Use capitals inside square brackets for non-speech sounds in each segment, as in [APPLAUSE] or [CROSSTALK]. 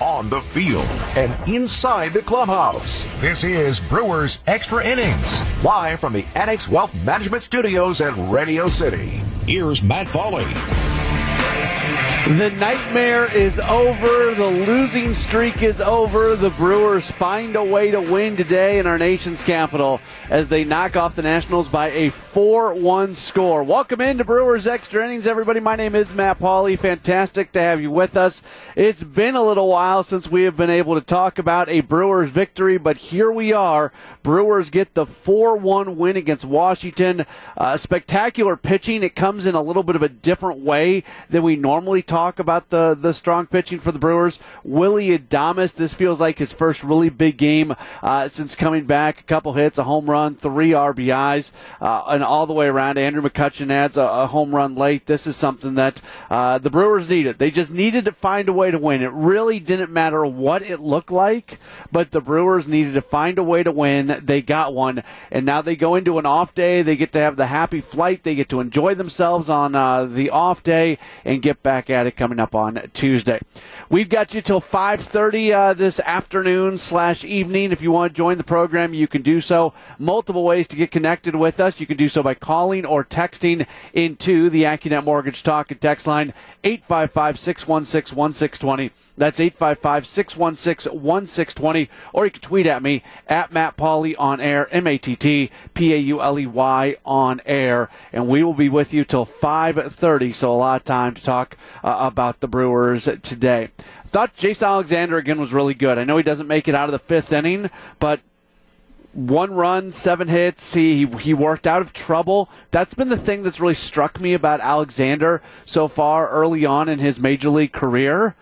on the field, and inside the clubhouse. This is Brewers Extra Innings, live from the Annex Wealth Management Studios at Radio City. Here's Matt Pauley. The nightmare is over. The losing streak is over. The Brewers find a way to win today in our nation's capital as they knock off the Nationals by a 4 1 score. Welcome into Brewers Extra Innings, everybody. My name is Matt Pauley. Fantastic to have you with us. It's been a little while since we have been able to talk about a Brewers victory, but here we are. Brewers get the 4 1 win against Washington. Uh, spectacular pitching. It comes in a little bit of a different way than we normally talk about the, the strong pitching for the Brewers. Willie Adames, this feels like his first really big game uh, since coming back. A couple hits, a home run, three RBIs. Uh, and all the way around. Andrew McCutchen adds a, a home run late. This is something that uh, the Brewers needed. They just needed to find a way to win. It really didn't matter what it looked like, but the Brewers needed to find a way to win. They got one, and now they go into an off day. They get to have the happy flight. They get to enjoy themselves on uh, the off day and get back at it coming up on Tuesday. We've got you till 5:30 uh, this afternoon slash evening. If you want to join the program, you can do so. Multiple ways to get connected with us. You can do so by calling or texting into the AccuNet Mortgage Talk and text line 855 616 1620. That's 855 616 1620. Or you can tweet at me at Matt Pauley on air, M A T T P A U L E Y on air. And we will be with you till 5.30, so a lot of time to talk uh, about the Brewers today. Thought Jason Alexander again was really good. I know he doesn't make it out of the fifth inning, but one run, seven hits. He he worked out of trouble. That's been the thing that's really struck me about Alexander so far early on in his major league career.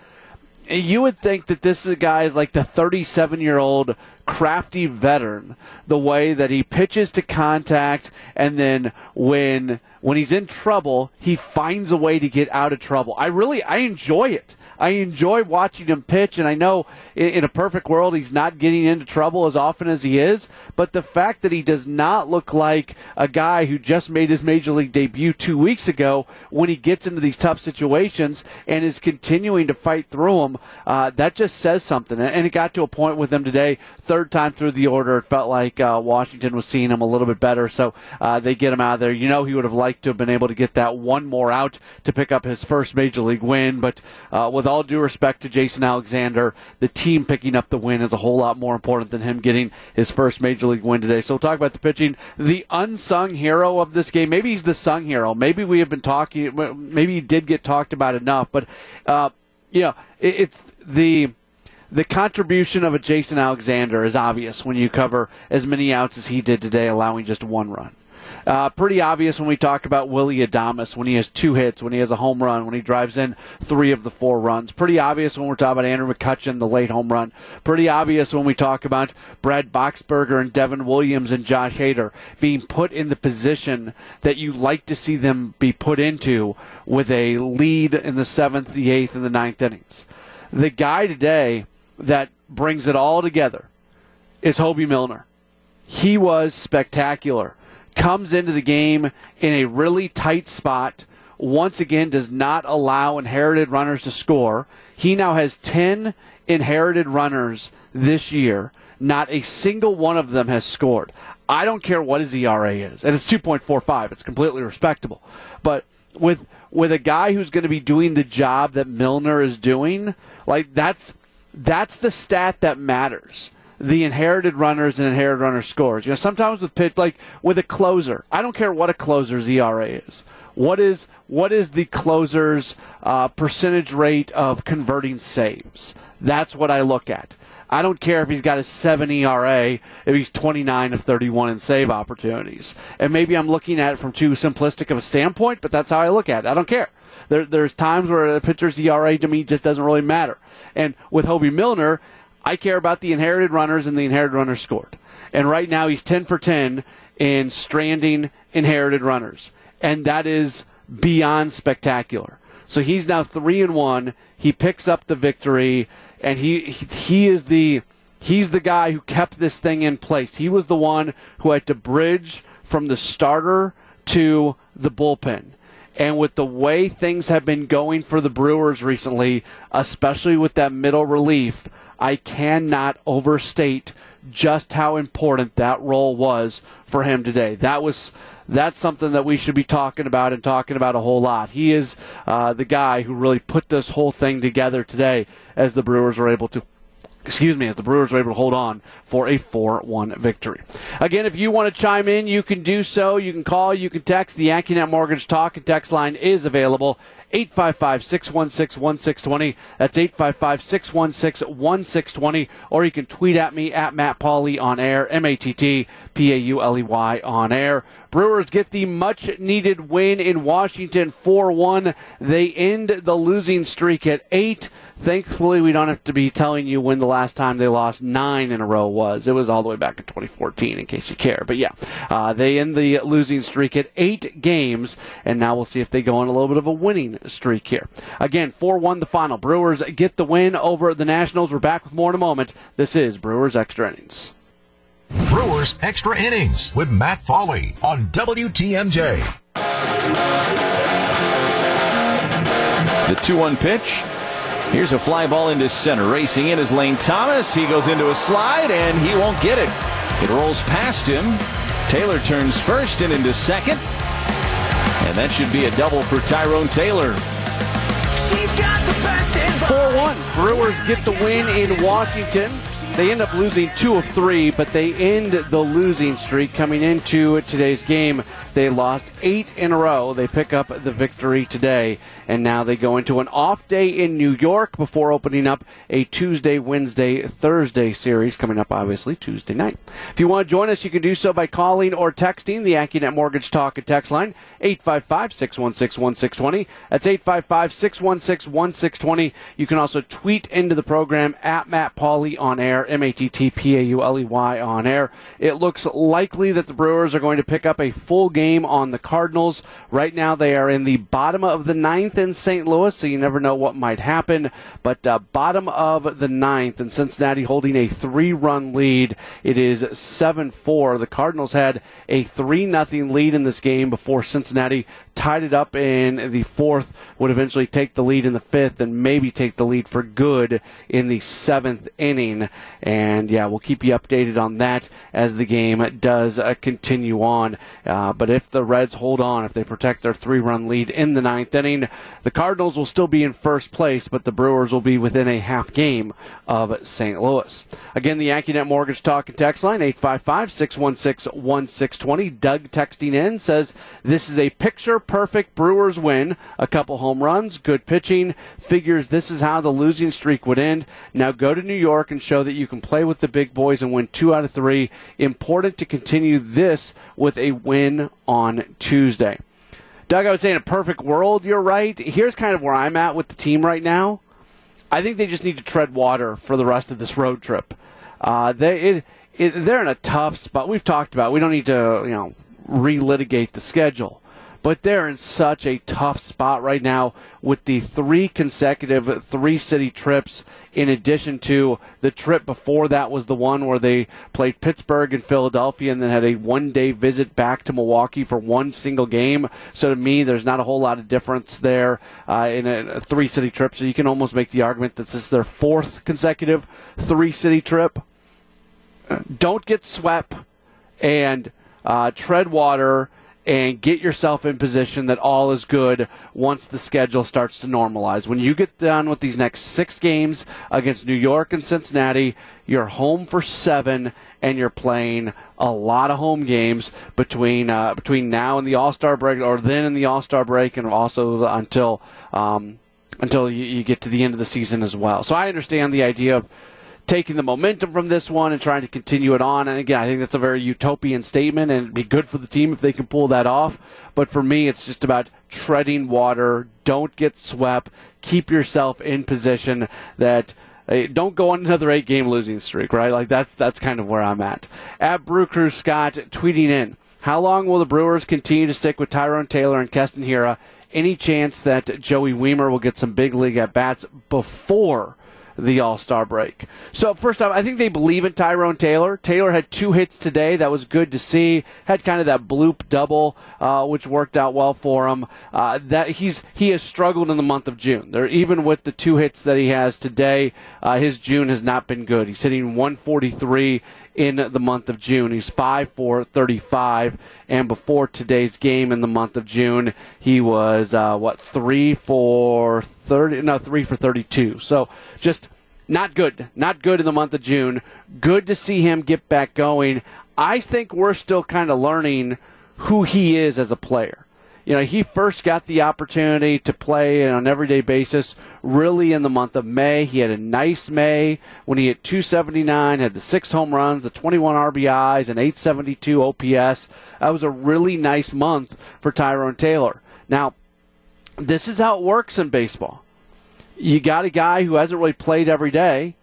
You would think that this is a guy is like the 37 year old crafty veteran, the way that he pitches to contact, and then when when he's in trouble, he finds a way to get out of trouble. I really I enjoy it. I enjoy watching him pitch, and I know in, a perfect world he's not getting into trouble as often as he is. But the fact that he does not look like a guy who just made his major league debut two weeks ago, when he gets into these tough situations and is continuing to fight through them, uh, that just says something. And it got to a point with him today, third time through the order, it felt like uh, Washington was seeing him a little bit better, so uh, they get him out of there. You know, he would have liked to have been able to get that one more out to pick up his first major league win, but uh, with all due respect to Jason Alexander, the team picking up the win is a whole lot more important than him getting his first major league win today. So we'll talk about the pitching. The unsung hero of this game, maybe he's the sung hero. Maybe we have been talking, maybe he did get talked about enough, but, uh, yeah, it, it's the the contribution of a Jason Alexander is obvious when you cover as many outs as he did today, allowing just one run. Uh, pretty obvious when we talk about Willie Adames when he has two hits, when he has a home run, when he drives in three of the four runs. Pretty obvious when we're talking about Andrew McCutchen, the late home run. Pretty obvious when we talk about Brad Boxberger and Devin Williams and Josh Hader being put in the position that you like to see them be put into with a lead in the seventh, the eighth, and the ninth innings. The guy today that brings it all together is Hoby Milner. He was spectacular comes into the game in a really tight spot. Once again, does not allow inherited runners to score. He now has 10 inherited runners this year. Not a single one of them has scored. I don't care what his ERA is, and it's 2.45. It's completely respectable. But with with a guy who's going to be doing the job that Milner is doing, like that's that's the stat that matters the inherited runners and inherited runner scores. You know, sometimes with pitch, like with a closer, I don't care what a closer's ERA is. What is what is the closer's uh, percentage rate of converting saves? That's what I look at. I don't care if he's got a 7 ERA, if he's 29 of 31 in save opportunities. And maybe I'm looking at it from too simplistic of a standpoint, but that's how I look at it. I don't care. There, there's times where a pitcher's ERA to me just doesn't really matter. And with Hoby Milner, I care about the inherited runners and the inherited runners scored. And right now he's 10 for 10 in stranding inherited runners. And that is beyond spectacular. So he's now 3 and 1. He picks up the victory and he he is the he's the guy who kept this thing in place. He was the one who had to bridge from the starter to the bullpen And with the way things have been going for the Brewers recently, especially with that middle relief, I cannot overstate just how important that role was for him today. That was that's something that we should be talking about and talking about a whole lot. He is uh, the guy who really put this whole thing together today as the Brewers were able to excuse me, as the Brewers were able to hold on for a 4 1 victory. Again, if you want to chime in, you can do so. You can call, you can text. The AccuNet Mortgage Talk and Text line is available. 855 616 1620. That's 855 616 1620. Or you can tweet at me at Matt Pauley on air, M A T T P A U L E Y on air. Brewers get the much needed win in Washington 4 1. They end the losing streak at 8. Thankfully, we don't have to be telling you when the last time they lost nine in a row was. It was all the way back in 2014, in case you care. But yeah, uh, they end the losing streak at eight games, and now we'll see if they go on a little bit of a winning streak here. Again, 4 1 the final. Brewers get the win over the Nationals. We're back with more in a moment. This is Brewers Extra Innings. Brewers Extra Innings with Matt Pauley on WTMJ. The 2 1 pitch. Here's a fly ball into center. Racing in is Lane Thomas. He goes into a slide and he won't get it. It rolls past him. Taylor turns first and into second. And that should be a double for Tyrone Taylor. 4 1. Brewers get the win in Washington. They end up losing two of three, but they end the losing streak coming into today's game. They lost eight in a row. They pick up the victory today, and now they go into an off day in New York before opening up a Tuesday, Wednesday, Thursday series coming up, obviously, Tuesday night. If you want to join us, you can do so by calling or texting the AccuNet Mortgage Talk and Text line, 855 616 1620. That's 855 616 1620. You can also tweet into the program at Matt Pauley on air, M A T T P A U L E Y on air. It looks likely that the Brewers are going to pick up a full game on the Cardinals. Right now, they are in the bottom of the ninth in St. Louis, so you never know what might happen. But uh, bottom of the ninth, and Cincinnati holding a three-run lead. It is seven-four. The Cardinals had a three nothing lead in this game before Cincinnati tied it up in the fourth. Would eventually take the lead in the fifth, and maybe take the lead for good in the seventh inning. And yeah, we'll keep you updated on that as the game does uh, continue on. Uh, but if the Reds hold on, if they protect their three run lead in the ninth inning, the Cardinals will still be in first place, but the Brewers will be within a half game of St. Louis. Again, the AccuNet Mortgage Talk and Text line, 855 616 1620. Doug texting in says, This is a picture perfect Brewers win. A couple home runs, good pitching. Figures this is how the losing streak would end. Now go to New York and show that you can play with the big boys and win two out of three. Important to continue this with a win on Tuesday. Doug, I would say in a perfect world, you're right. Here's kind of where I'm at with the team right now. I think they just need to tread water for the rest of this road trip. Uh, they it, it, they're in a tough spot. We've talked about. It. We don't need to you know relitigate the schedule but they're in such a tough spot right now with the three consecutive three city trips in addition to the trip before that was the one where they played Pittsburgh and Philadelphia and then had a one day visit back to Milwaukee for one single game. So to me, there's not a whole lot of difference there uh, in a, three city trip. So you can almost make the argument that this is their fourth consecutive three city trip. Don't get swept and uh, tread water and get yourself in position that all is good once the schedule starts to normalize. When you get done with these next six games against New York and Cincinnati, you're home for seven, and you're playing a lot of home games between uh, between now and the All Star break, or then in the All Star break, and also until um, until you, you get to the end of the season as well. So I understand the idea of taking the momentum from this one and trying to continue it on. And again, I think that's a very utopian statement, and it'd be good for the team if they can pull that off. But for me, it's just about treading water. Don't get swept. Keep yourself in position that. Eh, don't go on another eight game losing streak, right? Like that's that's kind of where I'm at. At Brew Crew Scott tweeting in, how long will the Brewers continue to stick with Tyrone Taylor and Keston Hiura? Any chance that Joey Wiemer will get some big league at bats before the All Star break. So first off, I think they believe in Tyrone Taylor. Taylor had two hits today. That was good to see. Had kind of that bloop double, uh, which worked out well for him. Uh, that he's he has struggled in the month of June. There, even with the two hits that he has today, uh, his June has not been good. He's hitting 143 in the month of June. He's 5 for 35, and before today's game in the month of June, he was uh, what three for 30? No, three for 32. So just not good, not good in the month of June. Good to see him get back going. I think we're still kind of learning who he is as a player you know, he first got the opportunity to play on an everyday basis really in the month of May. He had a nice May when he hit 279, had the six home runs, the 21 RBIs, and 872 OPS. That was a really nice month for Tyrone Taylor. Now, this is how it works in baseball. You got a guy who hasn't really played every day.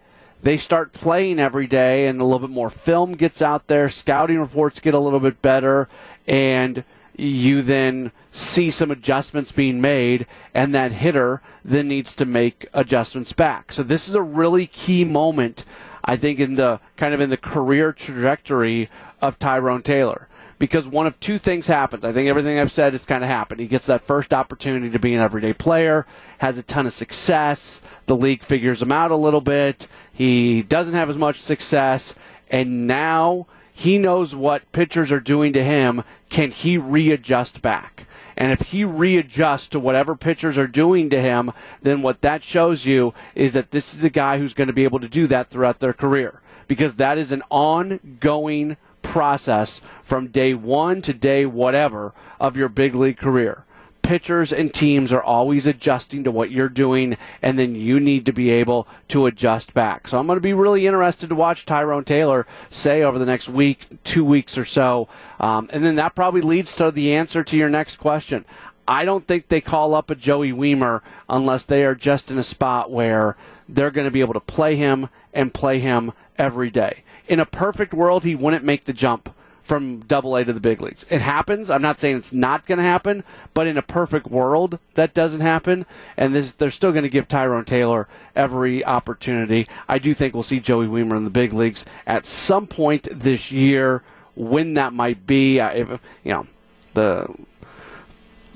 They start playing every day, and a little bit more film gets out there. Scouting reports get a little bit better, and you then see some adjustments being made, and that hitter then needs to make adjustments back. So this is a really key moment, I think, in the kind of in the career trajectory of Tyrone Taylor. Because one of two things happens. I think everything I've said has kind of happened. He gets that first opportunity to be an everyday player, has a ton of success. The league figures him out a little bit. He doesn't have as much success, and now he knows what pitchers are doing to him. Can he readjust back? And if he readjusts to whatever pitchers are doing to him, then what that shows you is that this is a guy who's going to be able to do that throughout their career. Because that is an ongoing process from day one to day whatever of your big league career pitchers and teams are always adjusting to what you're doing, and then you need to be able to adjust back. So I'm going to be really interested to watch Tyrone Taylor say over the next week, two weeks or so. Um, and then that probably leads to the answer to your next question. I don't think they call up a Joey Wiemer unless they are just in a spot where they're going to be able to play him and play him every day. In a perfect world, he wouldn't make the jump from double A to the big leagues. It happens. I'm not saying it's not going to happen, but in a perfect world, that doesn't happen. And this, they're still going to give Tyrone Taylor every opportunity. I do think we'll see Joey Wiemer in the big leagues at some point this year. When that might be, uh, if, you know, the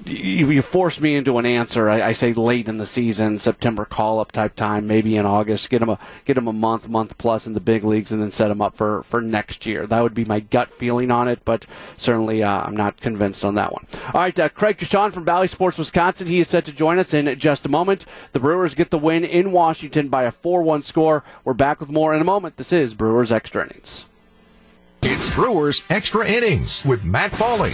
you, you force me into an answer. I, I, say late in the season, September call up type time, maybe in August. Get him a get him a month, month plus in the big leagues, and then set him up for for next year. That would be my gut feeling on it, but certainly uh, I'm not convinced on that one. All right, uh, Craig Coshun from Bally Sports Wisconsin. He is set to join us in just a moment. The Brewers get the win in Washington by a 4-1 score. We're back with more in a moment. This is Brewers Extra Innings. It's Brewers Extra Innings with Matt Pauley.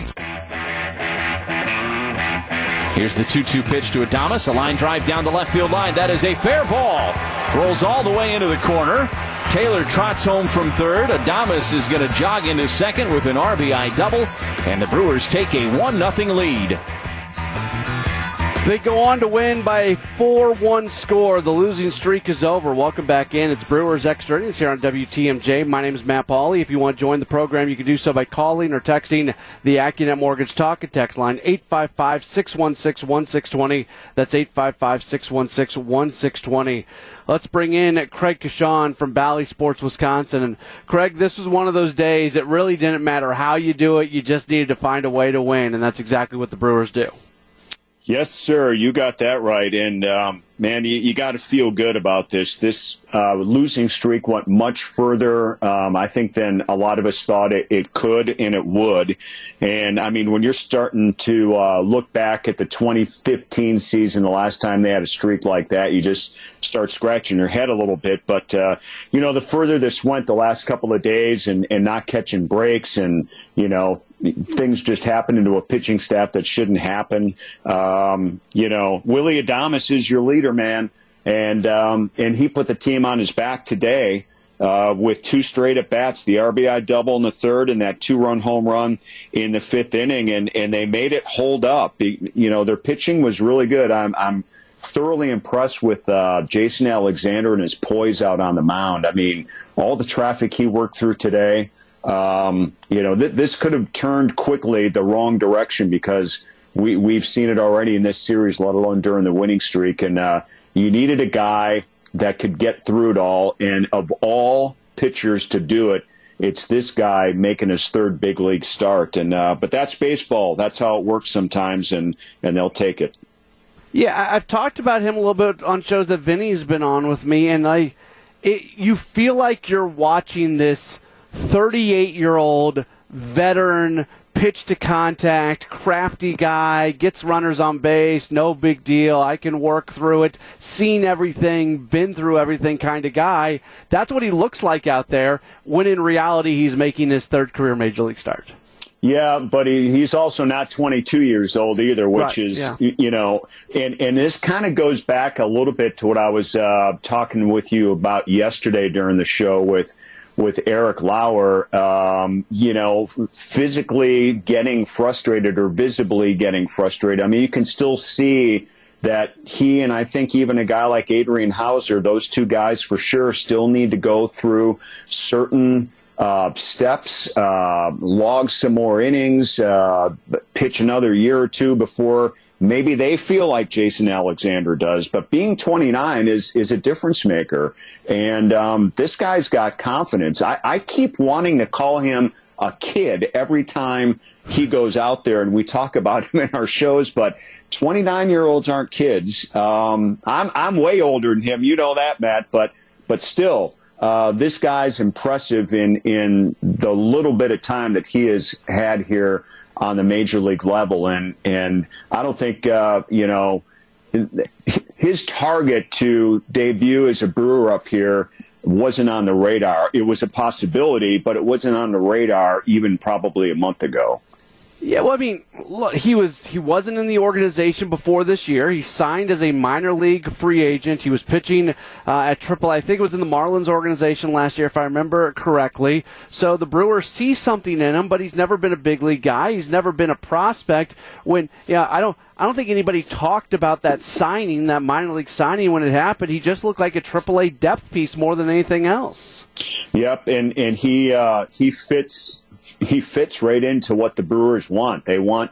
Here's the 2 2 pitch to Adames. A line drive down the left field line. That is a fair ball. Rolls all the way into the corner. Taylor trots home from third. Adames is going to jog into second with an RBI double. And the Brewers take a 1 0 lead. They go on to win by a 4 1 score. The losing streak is over. Welcome back in. It's Brewers Extra Innings here on WTMJ. My name is Matt Pauley. If you want to join the program, you can do so by calling or texting the AccuNet Mortgage Talk and Text line 855 616 1620. That's 855 616 1620. Let's bring in Craig Coshun from Bally Sports Wisconsin. And Craig, this was one of those days. It really didn't matter how you do it. You just needed to find a way to win, and that's exactly what the Brewers do. Yes, sir. You got that right. And um, man, you, you got to feel good about this. This uh, losing streak went much further, um, I think, than a lot of us thought it, it, could and it would. And I mean, when you're starting to uh, look back at the 2015 season, the last time they had a streak like that, you just start scratching your head a little bit. But uh, you know, the further this went, the last couple of days, and, and not catching breaks, and you know, things just happen into a pitching staff that shouldn't happen. Um, you know, Willie Adames is your leader, man, and um, and he put the team on his back today. Uh, with two straight at bats, the RBI double in the third and that two run home run in the fifth inning, and, and they made it hold up. You know, their pitching was really good. I'm, I'm thoroughly impressed with uh, Jason Alexander and his poise out on the mound. I mean, all the traffic he worked through today. Um, you know, th- this could have turned quickly the wrong direction because we we've seen it already in this series, let alone during the winning streak. And uh, you needed a guy that could get through it all. And of all pitchers to do it, it's this guy making his third big league start. And uh, but that's baseball. That's how it works sometimes, and and they'll take it. Yeah, I've talked about him a little bit on shows that Vinny's been on with me, and I, it, you feel like you're watching this 38 year old veteran pitch to contact, crafty guy, gets runners on base, no big deal. I can work through it, seen everything, been through everything kind of guy. That's what he looks like out there when in reality he's making his third career major league start. Yeah, but he, he's also not 22 years old either, which right, is, yeah. you know, and, and this kind of goes back a little bit to what I was uh, talking with you about yesterday during the show with with Eric Lauer, um, you know, physically getting frustrated or visibly getting frustrated. I mean, you can still see that he and I think even a guy like Adrian Houser, those two guys for sure still need to go through certain uh, steps, uh, log some more innings, uh, pitch another year or two before maybe they feel like Jason Alexander does. But being 29 is is a difference maker, and um, this guy's got confidence. I, I keep wanting to call him a kid every time he goes out there, and we talk about him in our shows. But 29 year olds aren't kids. Um, I'm I'm way older than him. You know that, Matt. But but still. Uh, this guy's impressive in in the little bit of time that he has had here on the major league level, and and I don't think uh, you know his target to debut as a Brewer up here wasn't on the radar. It was a possibility, but it wasn't on the radar even probably a month ago. Yeah, well, I mean, look, he was he wasn't in the organization before this year. He signed as a minor league free agent. He was pitching uh, at Triple. I think it was in the Marlins organization last year, if I remember correctly. So the Brewers see something in him, but he's never been a big league guy. He's never been a prospect. When yeah, I don't. I don't think anybody talked about that signing, that minor league signing when it happened. He just looked like a AAA depth piece more than anything else. Yep, and and he uh, he fits he fits right into what the Brewers want. They want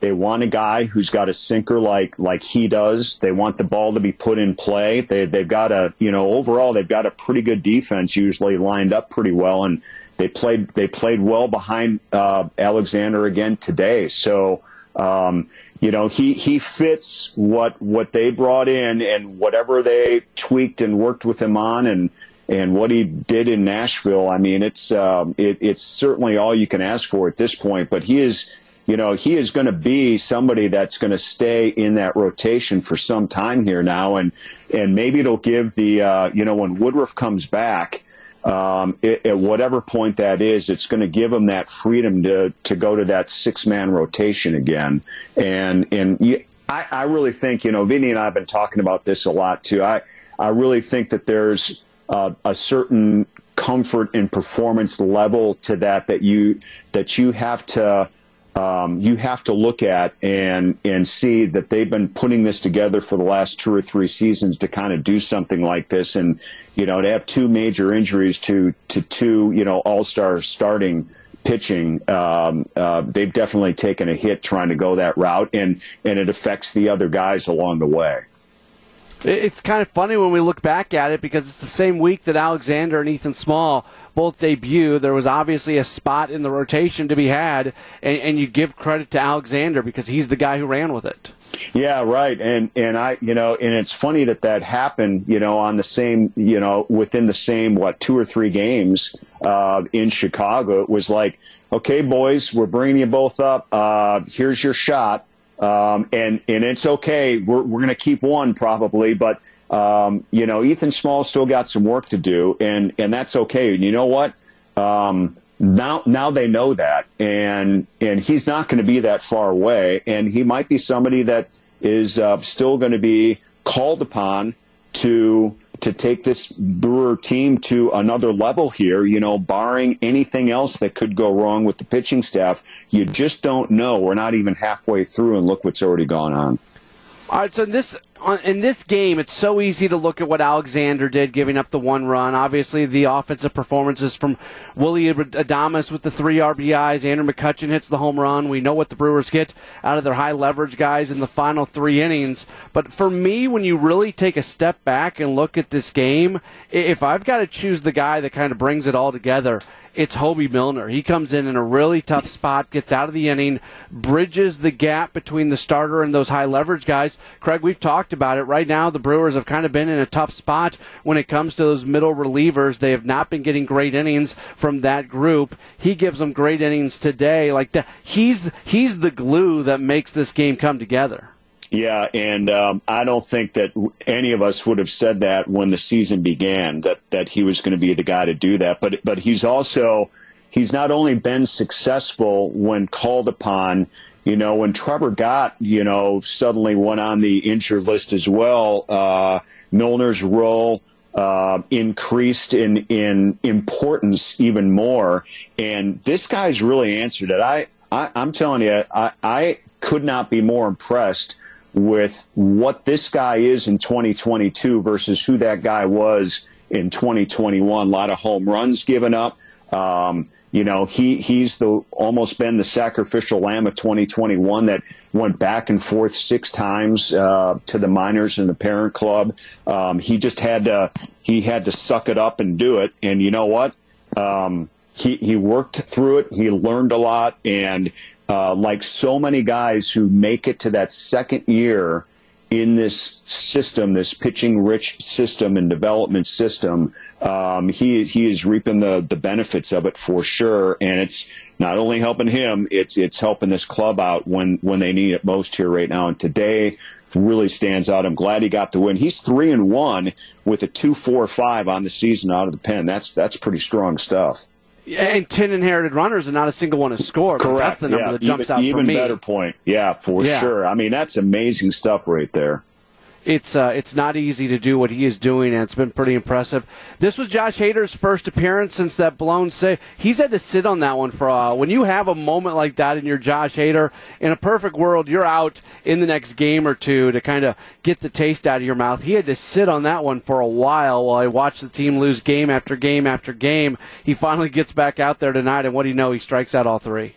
they want a guy who's got a sinker like like he does. They want the ball to be put in play. They they've got a you know overall they've got a pretty good defense usually lined up pretty well and they played they played well behind uh, Alexander again today. So um, you know he he fits what what they brought in and whatever they tweaked and worked with him on and and what he did in Nashville, I mean, it's um, it, it's certainly all you can ask for at this point. But he is, you know, he is going to be somebody that's going to stay in that rotation for some time here now, and and maybe it'll give the uh, you know when Woodruff comes back. Um, it, at whatever point that is, it's going to give him that freedom to to go to that six man rotation again. And and I, I really think you know Vinny and I have been talking about this a lot too. I I really think that there's uh, a certain comfort and performance level to that that you that you have to um, you have to look at and and see that they've been putting this together for the last two or three seasons to kind of do something like this and you know to have two major injuries to to two you know all star starting pitching um, uh, they've definitely taken a hit trying to go that route and and it affects the other guys along the way. It's kind of funny when we look back at it because it's the same week that Alexander and Ethan Small both debut. There was obviously a spot in the rotation to be had, and, and you give credit to Alexander because he's the guy who ran with it. Yeah, right. And and I, you know, and it's funny that that happened, you know, on the same, you know, within the same what two or three games uh, in Chicago. It was like, okay, boys, we're bringing you both up. Uh, here's your shot. Um, and and it's okay. We're we're going to keep one probably, but um, you know, Ethan Small still got some work to do, and and that's okay. And you know what? Um, now now they know that, and and he's not going to be that far away, and he might be somebody that is uh, still going to be called upon to to take this Brewer team to another level here, you know, barring anything else that could go wrong with the pitching staff. You just don't know. We're not even halfway through, and look what's already gone on. All right, so this in this game, it's so easy to look at what Alexander did, giving up the one run. Obviously, the offensive performances from Willie Adames with the three RBIs. Andrew McCutchen hits the home run. We know what the Brewers get out of their high leverage guys in the final three innings. But for me, when you really take a step back and look at this game, if I've got to choose the guy that kind of brings it all together, it's Hoby Milner. He comes in in a really tough spot, gets out of the inning, bridges the gap between the starter and those high leverage guys. Craig, we've talked about it. Right now, the Brewers have kind of been in a tough spot when it comes to those middle relievers. They have not been getting great innings from that group. He gives them great innings today. Like the, he's he's the glue that makes this game come together. Yeah, and um, I don't think that any of us would have said that when the season began that that he was going to be the guy to do that. But but he's also he's not only been successful when called upon. You know, when Trevor Gott, you know, suddenly went on the injured list as well, uh, Milner's role uh, increased in in importance even more. And this guy's really answered it. I, I am telling you, I, I could not be more impressed with what this guy is in 2022 versus who that guy was in 2021. A lot of home runs given up. Um, you know, he he's the almost been the sacrificial lamb of 2021 that went back and forth six times uh, to the minors and the parent club. Um, he just had to he had to suck it up and do it. And you know what? Um, he he worked through it. He learned a lot, and uh, like so many guys who make it to that second year in this system, this pitching rich system and development system, um, he he is reaping the the benefits of it for sure. And it's not only helping him, it's it's helping this club out when when they need it most here right now. And today really stands out. I'm glad he got the win. He's three and one with a two four five on the season out of the pen. That's that's pretty strong stuff and ten inherited runners and not a single one has scored. Correct. That's the number yeah. that jumps even, out even for me. better point. Yeah, for yeah. sure. I mean, that's amazing stuff right there it's uh, it's not easy to do what he is doing, and it's been pretty impressive. This was Josh Hader's first appearance since that blown save. He's had to sit on that one for a while. When you have a moment like that in your Josh Hader, in a perfect world, you're out in the next game or two to kind of get the taste out of your mouth. He had to sit on that one for a while while he watched the team lose game after game after game. He finally gets back out there tonight, and what do you know? He strikes out all three.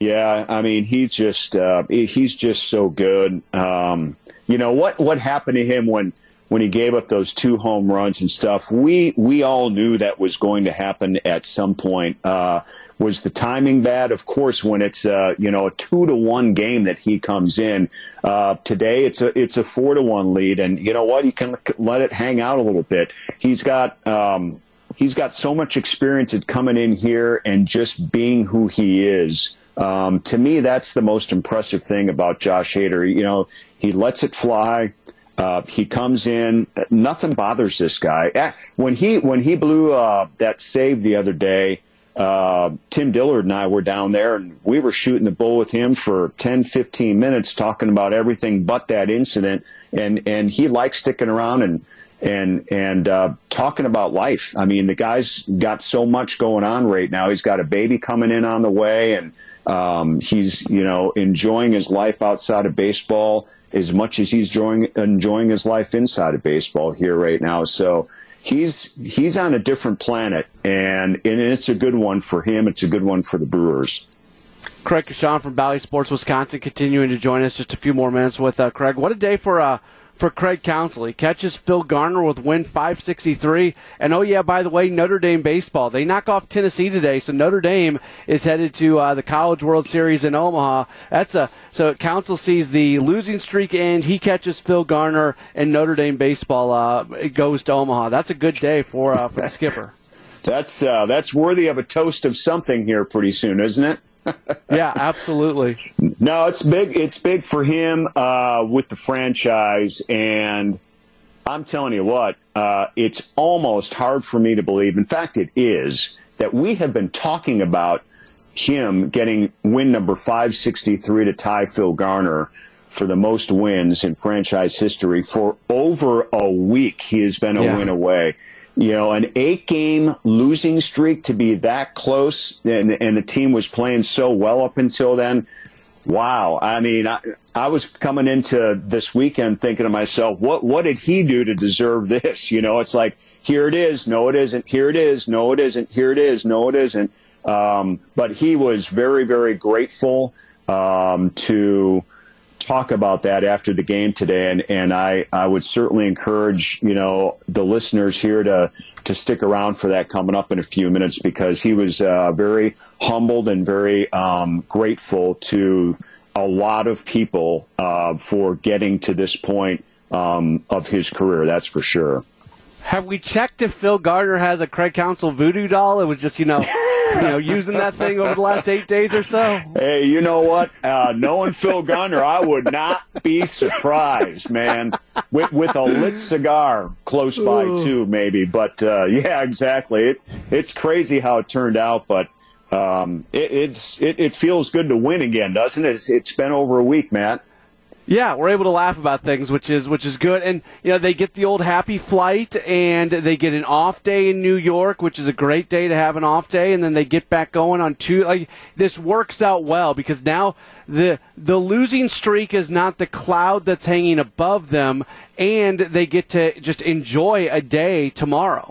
Yeah, I mean, he just uh, he's just so good. Um, you know what what happened to him when when he gave up those two home runs and stuff. We we all knew that was going to happen at some point. Uh, was the timing bad? Of course, when it's uh, you know a two to one game that he comes in. Uh, today, it's a it's a four to one lead, and you know what? He can let it hang out a little bit. He's got. Um, he's got so much experience at coming in here and just being who he is. Um, to me, that's the most impressive thing about Josh Hader. You know, he lets it fly. Uh, he comes in. Nothing bothers this guy. When he when he blew uh, that save the other day, uh, Tim Dillard and I were down there, and we were shooting the bull with him for 10, 15 minutes, talking about everything but that incident. And and he likes sticking around and and and uh, talking about life. I mean, the guy's got so much going on right now. He's got a baby coming in on the way, and um, he's, you know, enjoying his life outside of baseball as much as he's enjoying, enjoying his life inside of baseball here right now. So he's he's on a different planet, and, and it's a good one for him. It's a good one for the Brewers. Craig Coshun from Bally Sports Wisconsin continuing to join us just a few more minutes with uh, Craig. What a day for uh, for Craig Counsell. He catches Phil Garner with win 563. And oh, yeah, by the way, Notre Dame baseball. They knock off Tennessee today, so Notre Dame is headed to uh, the College World Series in Omaha. That's a so Counsell sees the losing streak end. He catches Phil Garner, and Notre Dame baseball uh, goes to Omaha. That's a good day for uh, for the skipper. [LAUGHS] That's uh, that's worthy of a toast of something here pretty soon, isn't it? [LAUGHS] yeah, absolutely. No, it's big. It's big for him uh, with the franchise, and I'm telling you what, uh, it's almost hard for me to believe. In fact, it is that we have been talking about him getting win number 563 to tie Phil Garner for the most wins in franchise history for over a week. He has been a yeah. win away you know, an eight game losing streak to be that close and, and the team was playing so well up until then. wow. I mean, I, I was coming into this weekend thinking to myself, what, what did he do to deserve this? You know, it's like, here it is. No, it isn't. Here it is. No, it isn't. Here it is. No, it isn't. Um, but he was very, very grateful um, to talk about that after the game today, and and I I would certainly encourage you know the listeners here to to stick around for that coming up in a few minutes because he was uh, very humbled and very um, grateful to a lot of people uh, for getting to this point um, of his career. That's for sure. Have we checked if Phil Garner has a Craig Counsell voodoo doll? It was just you know [LAUGHS] [LAUGHS] you know, using that thing over the last eight days or so? Hey, you know what? Uh, knowing Phil Garner, I would not be surprised, man. With, with a lit cigar close by Ooh. too, maybe. But uh, yeah, exactly. It's it's crazy how it turned out, but um, it, it's it, it feels good to win again, doesn't it? It's, it's been over a week, Matt. Yeah, we're able to laugh about things, which is which is good. And you know, they get the old happy flight, and they get an off day in New York, which is a great day to have an off day, and then they get back going on two. Like this works out well because now the the losing streak is not the cloud that's hanging above them, and they get to just enjoy a day tomorrow.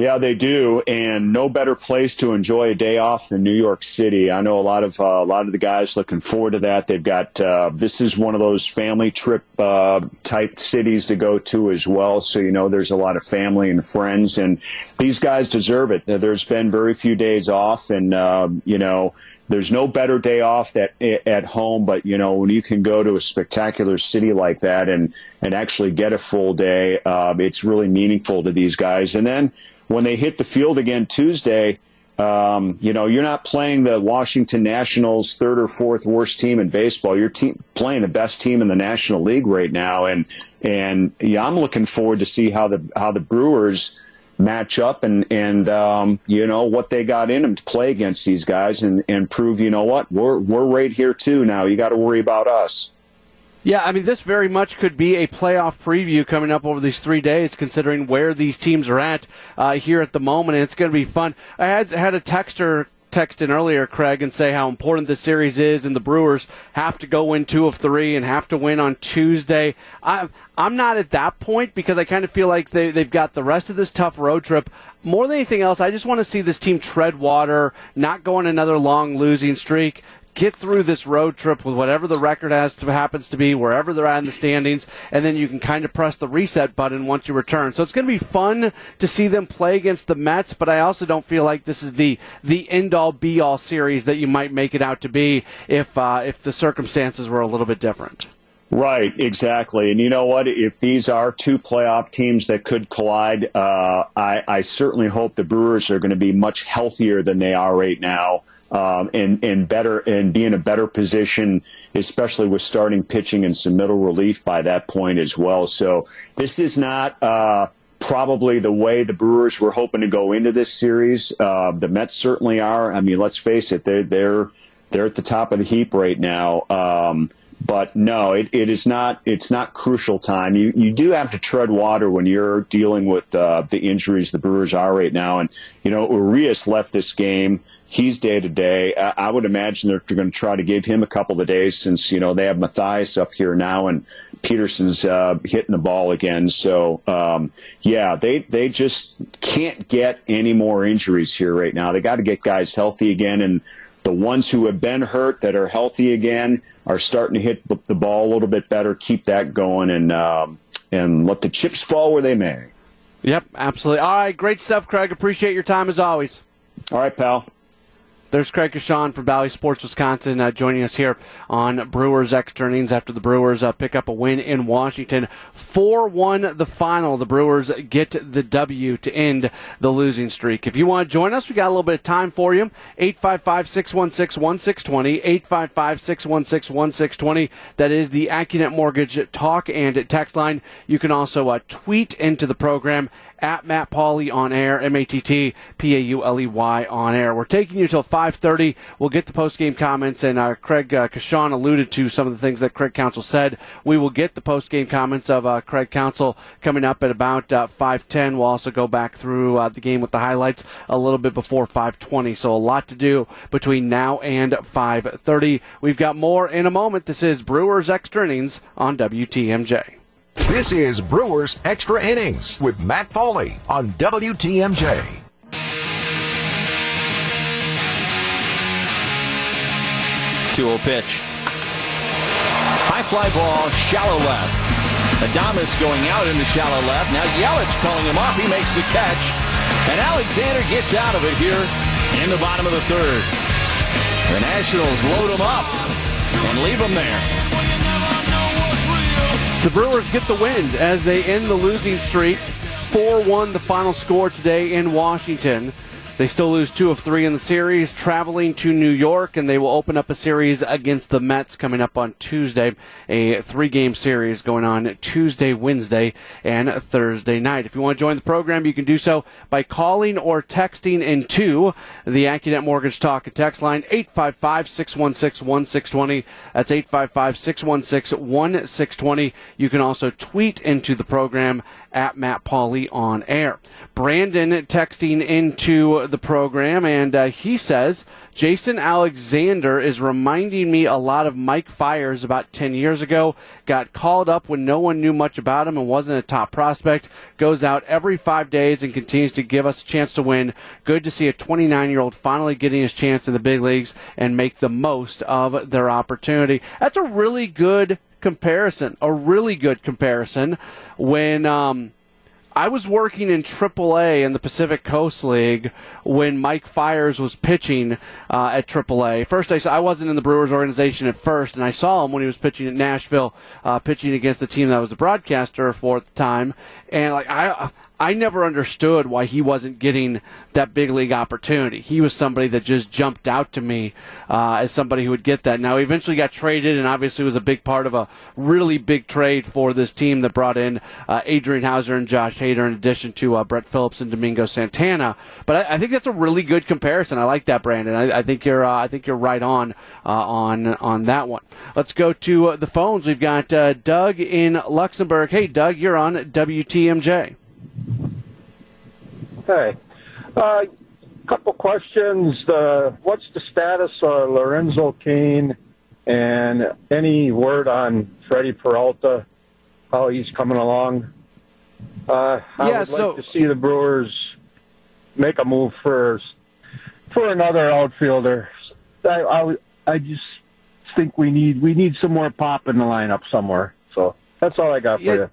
Yeah, they do, and no better place to enjoy a day off than New York City. I know a lot of uh, a lot of the guys looking forward to that. They've got uh, this is one of those family trip uh, type cities to go to as well. So you know, there's a lot of family and friends, and these guys deserve it. There's been very few days off, and uh, you know there's no better day off that at home, but you know when you can go to a spectacular city like that and and actually get a full day, uh, it's really meaningful to these guys. And then when they hit the field again Tuesday, um, you know, you're not playing the Washington Nationals third or fourth worst team in baseball. You're te- playing the best team in the National League right now, and and yeah, I'm looking forward to see how the how the Brewers match up and and um, you know what they got in them to play against these guys and and prove you know what we're we're right here too. Now you got to worry about us. Yeah, I mean, this very much could be a playoff preview coming up over these three days, considering where these teams are at uh, here at the moment, and it's going to be fun. I had had a texter text in earlier, Craig, and say how important this series is, and the Brewers have to go win two of three and have to win on Tuesday. I'm I'm not at that point because I kind of feel like they they've got the rest of this tough road trip. More than anything else, I just want to see this team tread water, not go on another long losing streak get through this road trip with whatever the record has to, happens to be, wherever they're at in the standings, and then you can kind of press the reset button once you return. So it's going to be fun to see them play against the Mets, but I also don't feel like this is the the end all be all series that you might make it out to be if uh, if the circumstances were a little bit different. Right, exactly. And you know what? If these are two playoff teams that could collide, uh, I, I certainly hope the Brewers are going to be much healthier than they are right now um, and and better and be in a better position, especially with starting pitching and some middle relief by that point as well. So this is not. Uh, probably the way the Brewers were hoping to go into this series. Uh, the Mets certainly are. I mean, let's face it, they're they're they're at the top of the heap right now. Um, but no, it, it is not. It's not crucial time. You you do have to tread water when you're dealing with uh, the injuries the Brewers are right now. And you know, Urias left this game he's day to day. I would imagine they're going to try to give him a couple of days since you know they have Mathias up here now and Peterson's uh, hitting the ball again. So um, yeah, they they just can't get any more injuries here right now. They got to get guys healthy again, and the ones who have been hurt that are healthy again are starting to hit the ball a little bit better. Keep that going and um, and let the chips fall where they may. Yep, absolutely. All right, great stuff, Craig. Appreciate your time as always. All right, pal. There's Craig Coshun from Bally Sports Wisconsin uh, joining us here on Brewers extra innings after the Brewers uh, pick up a win in Washington. 4 1 the final. The Brewers get the W to end the losing streak. If you want to join us, we got a little bit of time for you. 855 616 1620. 855 616 1620. That is the AccuNet Mortgage talk and text line. You can also uh, tweet into the program at Matt Pauley on air, M A T T P A U L E Y on air. We're taking you till 5:30. We'll get the post game comments, and uh, Craig uh, Coshun alluded to some of the things that Craig Counsell said. We will get the post game comments of uh, Craig Counsell coming up at about uh, 5:10. We'll also go back through uh, the game with the highlights a little bit before 5:20. So a lot to do between now and 5:30. We've got more in a moment. This is Brewers Extra Innings on WTMJ. This is Brewers Extra Innings with Matt Pauley on WTMJ. 2 pitch. High fly ball, shallow left. Adames going out into shallow left. Now Yelich calling him off. He makes the catch. And Alexander gets out of it here in the bottom of the third. The Nationals load him up and leave him there. The Brewers get the win as they end the losing streak. 4 1 the final score today in Washington. They still lose two of three in the series, traveling to New York, and they will open up a series against the Mets coming up on Tuesday. A three game series going on Tuesday, Wednesday, and Thursday night. If you want to join the program, you can do so by calling or texting into the AccuNet Mortgage Talk and Text line 855 616 1620. That's 855 616 1620. You can also tweet into the program at Matt Pauley on air. Brandon texting into the program, and uh, he says Jason Alexander is reminding me a lot of Mike Fiers about 10 years ago. Got called up when no one knew much about him and wasn't a top prospect. Goes out every five days and continues to give us a chance to win. Good to see a 29 year old finally getting his chance in the big leagues and make the most of their opportunity. That's a really good comparison, a really good comparison when um, I was working in AAA in the Pacific Coast League when Mike Fiers was pitching uh, at AAA. First, I, I wasn't in the Brewers organization at first, and I saw him when he was pitching at Nashville, uh, pitching against the team that I was the broadcaster for at the time. And like I, I never understood why he wasn't getting that big league opportunity. He was somebody that just jumped out to me uh, as somebody who would get that. Now, he eventually got traded and obviously was a big part of a really big trade for this team that brought in uh, Adrian Houser and Josh Hader in addition to uh, Brett Phillips and Domingo Santana. But I, I, think that's a really good comparison. I like that, Brandon. I, I think you're uh, I think you're right on uh, on on that one. Let's go to uh, the phones. We've got Doug in Luxemburg. Hey, Doug, you're on WTMJ. Hey, a uh, couple questions. Uh, what's the status of Lorenzo Cain, and any word on Freddie Peralta? How he's coming along? Uh, I yeah, would so, like to see the Brewers make a move for for another outfielder. I, I, I just think we need we need some more pop in the lineup somewhere. So that's all I got for yeah. you.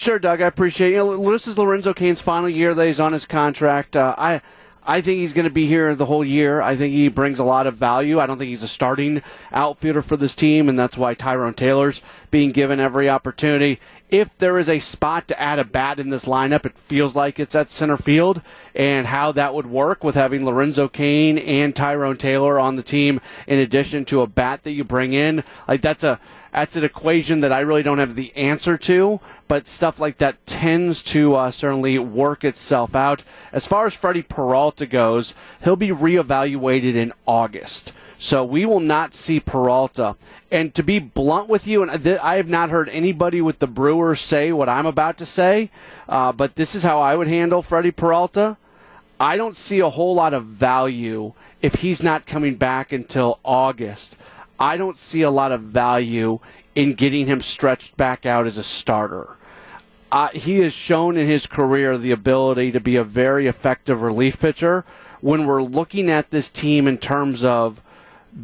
Sure, Doug. I appreciate. You know, this is Lorenzo Cain's final year that he's on his contract. Uh, I. I think he's going to be here the whole year. I think he brings a lot of value. I don't think he's a starting outfielder for this team, and that's why Tyrone Taylor's being given every opportunity. If there is a spot to add a bat in this lineup, it feels like it's at center field, and how that would work with having Lorenzo Cain and Tyrone Taylor on the team in addition to a bat that you bring in. Like that's a that's an equation that I really don't have the answer to, but stuff like that tends to uh, certainly work itself out. As far as Freddie Peralta goes, he'll be reevaluated in August. So we will not see Peralta. And to be blunt with you, and I have not heard anybody with the Brewers say what I'm about to say, uh, but this is how I would handle Freddie Peralta. I don't see a whole lot of value if he's not coming back until August. I don't see a lot of value in getting him stretched back out as a starter. Uh, he has shown in his career the ability to be a very effective relief pitcher. When we're looking at this team in terms of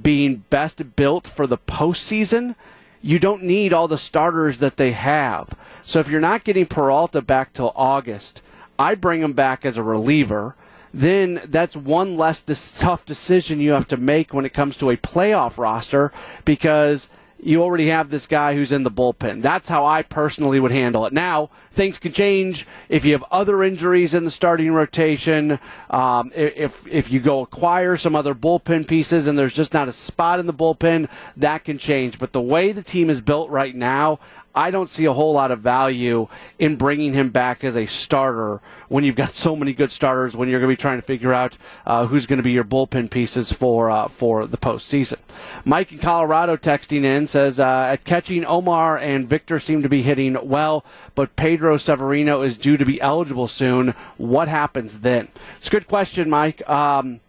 being best built for the postseason, you don't need all the starters that they have. So if you're not getting Peralta back till August, I bring him back as a reliever then that's one less tough decision you have to make when it comes to a playoff roster because you already have this guy who's in the bullpen. That's how I personally would handle it. Now, things can change if you have other injuries in the starting rotation. Um, if if you go acquire some other bullpen pieces and there's just not a spot in the bullpen, that can change. But the way the team is built right now, I don't see a whole lot of value in bringing him back as a starter when you've got [LAUGHS] so many good starters. When you're going to be trying to figure out uh, who's going to be your bullpen pieces for uh, for the postseason. Mike in Colorado texting in says uh, at catching Omar and Victor seem to be hitting well, but Pedro Severino is due to be eligible soon. What happens then? It's a good question, Mike. Um,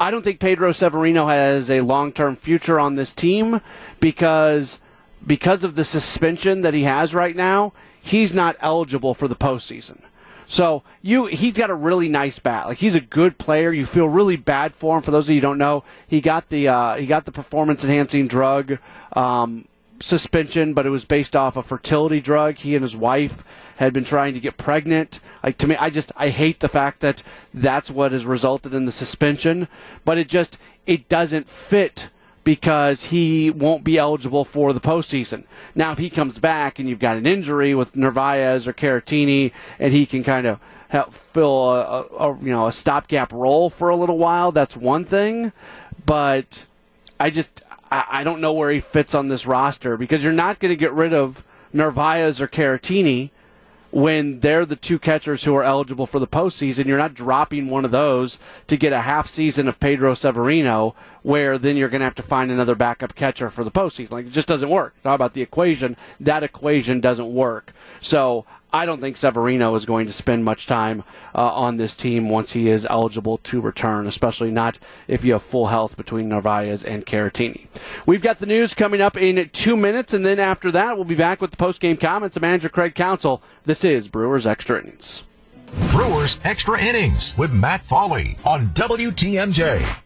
I don't think Pedro Severino has a long term future on this team because because of the suspension that he has right now, he's not eligible for the postseason. So you, he's got a really nice bat. Like he's a good player. You feel really bad for him. For those of you who don't know, he got the uh, he got the performance enhancing drug um, suspension, but it was based off a fertility drug. He and his wife had been trying to get pregnant. Like to me, I just I hate the fact that that's what has resulted in the suspension. But it just it doesn't fit because he won't be eligible for the postseason. Now, if he comes back and you've got an injury with Narvaez or Caratini, and he can kind of help fill a, a, you know a stopgap role for a little while, that's one thing. But I just I, I don't know where he fits on this roster because you're not going to get rid of Narvaez or Caratini when they're the two catchers who are eligible for the postseason. You're not dropping one of those to get a half season of Pedro Severino, where then you're going to have to find another backup catcher for the postseason. Like it just doesn't work. Talk about the equation. That equation doesn't work. So I don't think Severino is going to spend much time uh, on this team once he is eligible to return, especially not if you have full health between Narvaez and Caratini. We've got the news coming up in two minutes, and then after that, we'll be back with the post-game comments of manager Craig Counsell. This is Brewers Extra Innings. Brewers Extra Innings with Matt Pauley on WTMJ.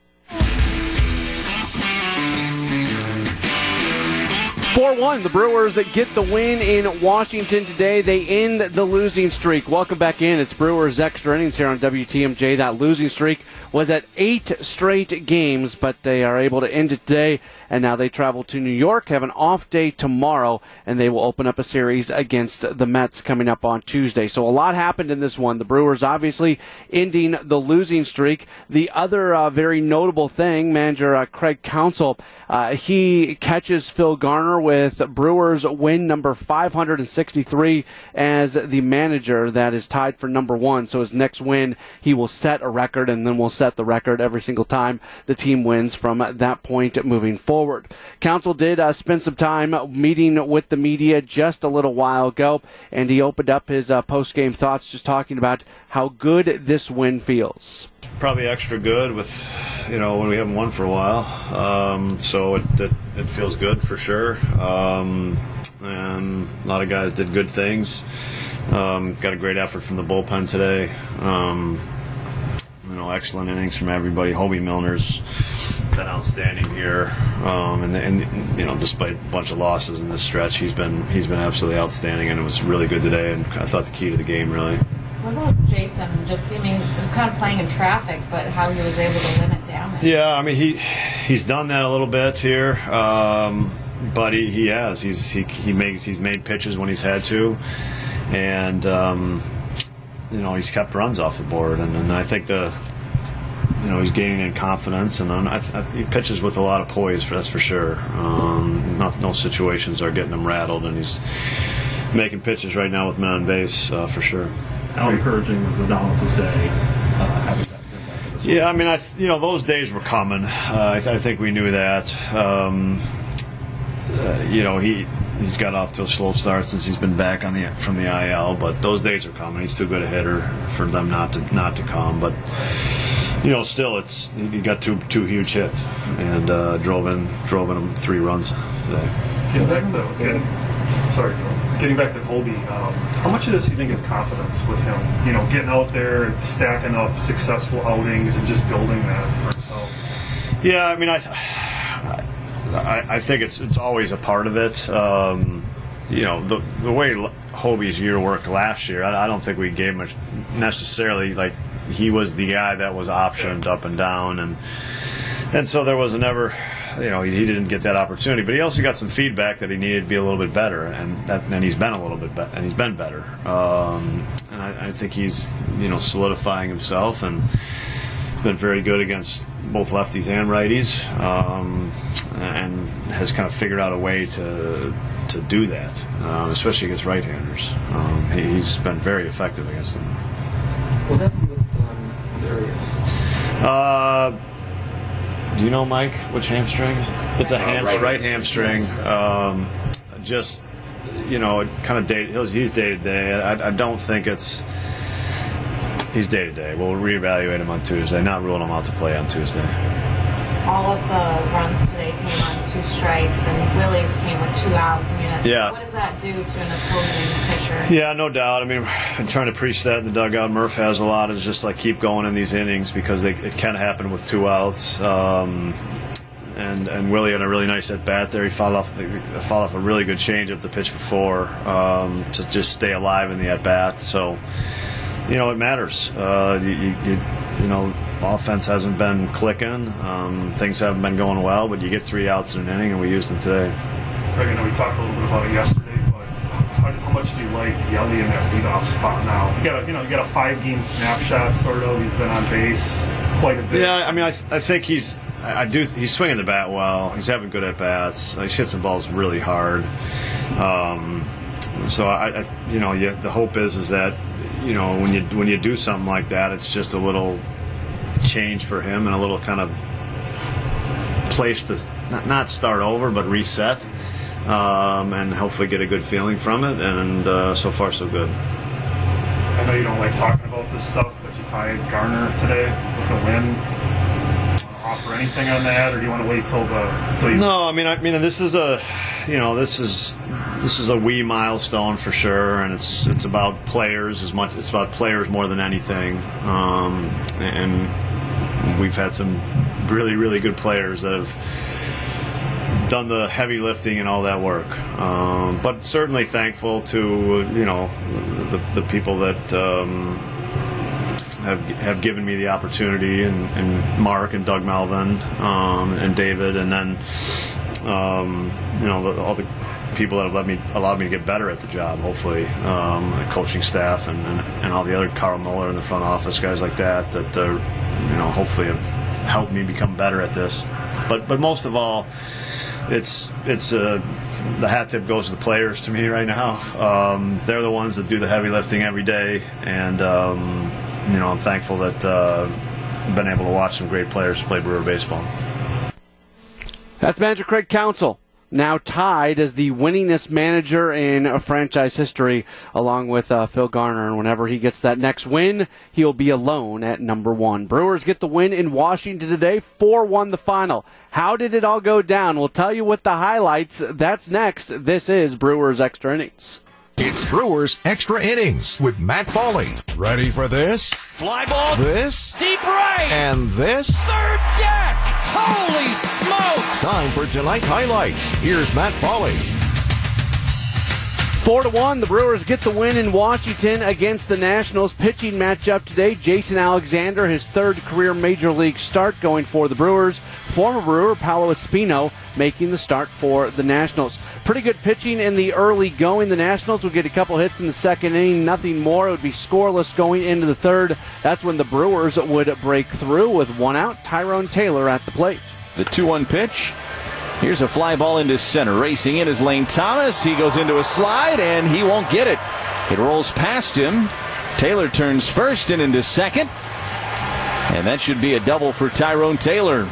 4 1. The Brewers get the win in Washington today. They end the losing streak. Welcome back in. It's Brewers extra innings here on WTMJ. That losing streak was at eight straight games, but they are able to end it today. And now they travel to New York, have an off day tomorrow, and they will open up a series against the Mets coming up on Tuesday. So a lot happened in this one. The Brewers obviously ending the losing streak. The other uh, very notable thing, manager uh, Craig Counsell, uh, he catches Phil Garner with Brewers win number 563 as the manager that is tied for number one. So his next win, he will set a record, and then we'll set the record every single time the team wins from that point moving forward. Counsell did uh, spend some time meeting with the media just a little while ago, and he opened up his uh, post game thoughts just talking about how good this win feels. Probably extra good with, you know, when we haven't won for a while. Um, so it, it, it, feels good for sure. Um, and a lot of guys did good things. Um, got a great effort from the bullpen today. Um, know, excellent innings from everybody. Hoby Milner's been outstanding here, um, and, and you know, despite a bunch of losses in this stretch, he's been he's been absolutely outstanding, and it was really good today. And I thought the key to the game really. What about Jason? Just, I mean, it was kind of playing in traffic, but how he was able to limit damage. Yeah, I mean, he he's done that a little bit here, um, but he, he has. He's he he makes he's made pitches when he's had to, and. Um, you know he's kept runs off the board, and, and I think the you know he's gaining in confidence, and I, I, he pitches with a lot of poise. For, that's for sure. Um, not, no situations are getting him rattled, and he's making pitches right now with men on base uh, for sure. How encouraging was Adames's day? Uh, yeah, I mean, I you know those days were coming. Uh, I, th- I, think we knew that. Um, uh, you know he he's got off to a slow start since he's been back on the from the IL, but those days are coming. He's too good a hitter for them not to not to come, but you know, still, it's he got two two huge hits and uh, drove in drove in three runs today. Getting back to getting, sorry, getting back to Hoby, um, how much of this do you think is confidence with him? You know, getting out there and stacking up successful outings and just building that for himself. Yeah, I mean, I, I, I think it's it's always a part of it. Um, you know, the the way Hoby's year worked last year, I, I don't think we gave much necessarily like he was the guy that was optioned up and down, and and so there was never, you know, he, he, didn't get that opportunity. But he also got some feedback that he needed to be a little bit better, and that, and he's been a little bit better, and he's been better. Um, and I, I, think he's you know solidifying himself and been very good against both lefties and righties, um, and has kind of figured out a way to to do that, uh, especially against right-handers. Um, he, he's been very effective against them. What happened with um, Darius? Uh, do you know, Mike, which hamstring? It's a ham- right. right, hamstring. Um, just, you know, kind of day. He's, he's day to day. I, I don't think it's. He's day to day. We'll reevaluate him on Tuesday. Not ruling him out to play on Tuesday. All of the runs today came on two strikes, and Willie's came with two outs. I mean, Yeah. what does that do to an opposing pitcher? Yeah, no doubt. I mean, I'm [LAUGHS] trying to preach that in the dugout. Murph has a lot. Is just like keep going in these innings because they, it can happen with two outs. Um, and and Willie had a really nice at bat there. He fouled off fouled off a really good change of the pitch before um, to just stay alive in the at bat. So you know it matters. Uh, you, you, you know offense hasn't been clicking. Um, things haven't been going well, but you get three outs in an inning, and we used them today. Craig, I know we talked a little bit about it yesterday, but how, how much do you like Yelly in that leadoff spot now? You got a, you know, you got a five-game snapshot, sort of. He's been on base quite a bit. Yeah, I mean, I, I think he's. I do. He's swinging the bat well. He's having good at bats. He hits some balls really hard. Um, so I, I, you know, you, the hope is is that you know when you when you do something like that, it's just a little change for him and a little kind of place to not, not start over but reset, um, and hopefully get a good feeling from it. And uh, so far, so good. I know you don't like talking about this stuff, but you tied Garner today with a win. Offer anything on that, or do you want to wait till the till? No, I mean, I mean, this is a, you know, this is this is a wee milestone for sure, and it's it's about players as much. It's about players more than anything, um, and we've had some really really good players that have done the heavy lifting and all that work. Um, but certainly thankful to you know the, the people that. Um, have have given me the opportunity, and, and Mark and Doug Melvin um, and David, and then um, you know all the people that have let me allowed me to get better at the job. Hopefully, um, the coaching staff and, and, and all the other Karl Mueller in the front office guys like that that uh, you know hopefully have helped me become better at this. But but most of all. It's it's uh, the hat tip goes to the players to me right now. Um, they're the ones that do the heavy lifting every day, and um, you know I'm thankful that uh, I've been able to watch some great players play Brewer baseball. That's manager Craig Counsell, now tied as the winningest manager in franchise history, along with uh, Phil Garner. And whenever he gets that next win, he'll be alone at number one. Brewers get the win in Washington today, 4 1 the final. How did it all go down? We'll tell you with the highlights. That's next. This is Brewers Extra Innings. It's Brewers Extra Innings with Matt Pauley. Ready for this? Fly ball. This? Deep right. And this? Third deck. Holy smokes. Time for tonight's highlights. Here's Matt Pauley. Four to one, the Brewers get the win in Washington against the Nationals. Pitching matchup today: Jason Alexander, his third career major league start, going for the Brewers. Former Brewer Paolo Espino making the start for the Nationals. Pretty good pitching in the early going. The Nationals would get a couple hits in the second inning, nothing more. It would be scoreless going into the third. That's when the Brewers would break through with one out. Tyrone Taylor at the plate. The 2 1 pitch. Here's a fly ball into center. Racing in is Lane Thomas. He goes into a slide and he won't get it. It rolls past him. Taylor turns first and into second. And that should be a double for Tyrone Taylor.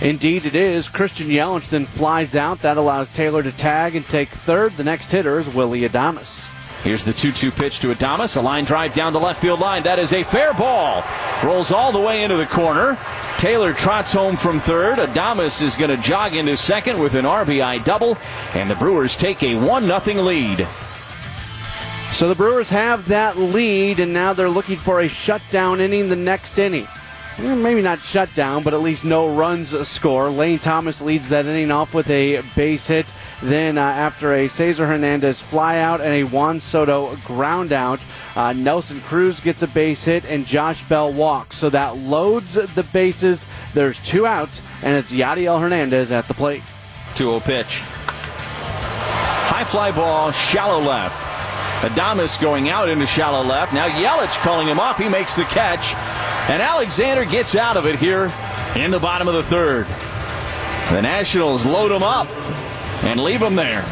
Indeed, it is. Christian Yelich then flies out. That allows Taylor to tag and take third. The next hitter is Willie Adames. Here's the 2 2 pitch to Adames. A line drive down the left field line. That is a fair ball. Rolls all the way into the corner. Taylor trots home from third. Adames is going to jog into second with an RBI double. And the Brewers take a 1 0 lead. So the Brewers have that lead, and now they're looking for a shutdown inning the next inning. Maybe not shut down, but at least no runs score. Lane Thomas leads that inning off with a base hit. Then, uh, after a Cesar Hernandez flyout and a Juan Soto ground out, uh, Nelson Cruz gets a base hit and Josh Bell walks. So that loads the bases. There's two outs, and it's Yadiel Hernandez at the plate. 2 0 pitch. High fly ball, shallow left. Adames going out into shallow left. Now Yelich calling him off. He makes the catch. And Alexander gets out of it here in the bottom of the third. The Nationals load him up and leave him there.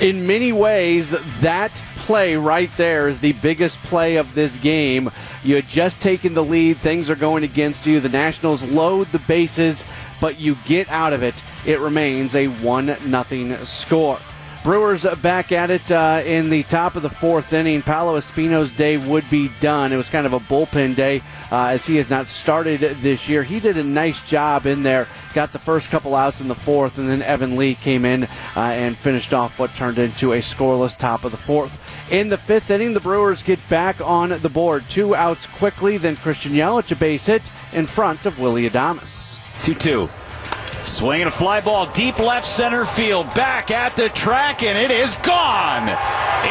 In many ways, that play right there is the biggest play of this game. You had just taken the lead, things are going against you. The Nationals load the bases, but you get out of it. It remains a 1 0 score. Brewers back at it uh, in the top of the fourth inning. Paolo Espino's day would be done. It was kind of a bullpen day uh, as he has not started this year. He did a nice job in there, got the first couple outs in the fourth, and then Evan Lee came in uh, and finished off what turned into a scoreless top of the fourth. In the fifth inning, the Brewers get back on the board. Two outs quickly, then Christian Yelich a base hit in front of Willie Adames. 2 2. Swinging a fly ball deep left center field. Back at the track, and it is gone.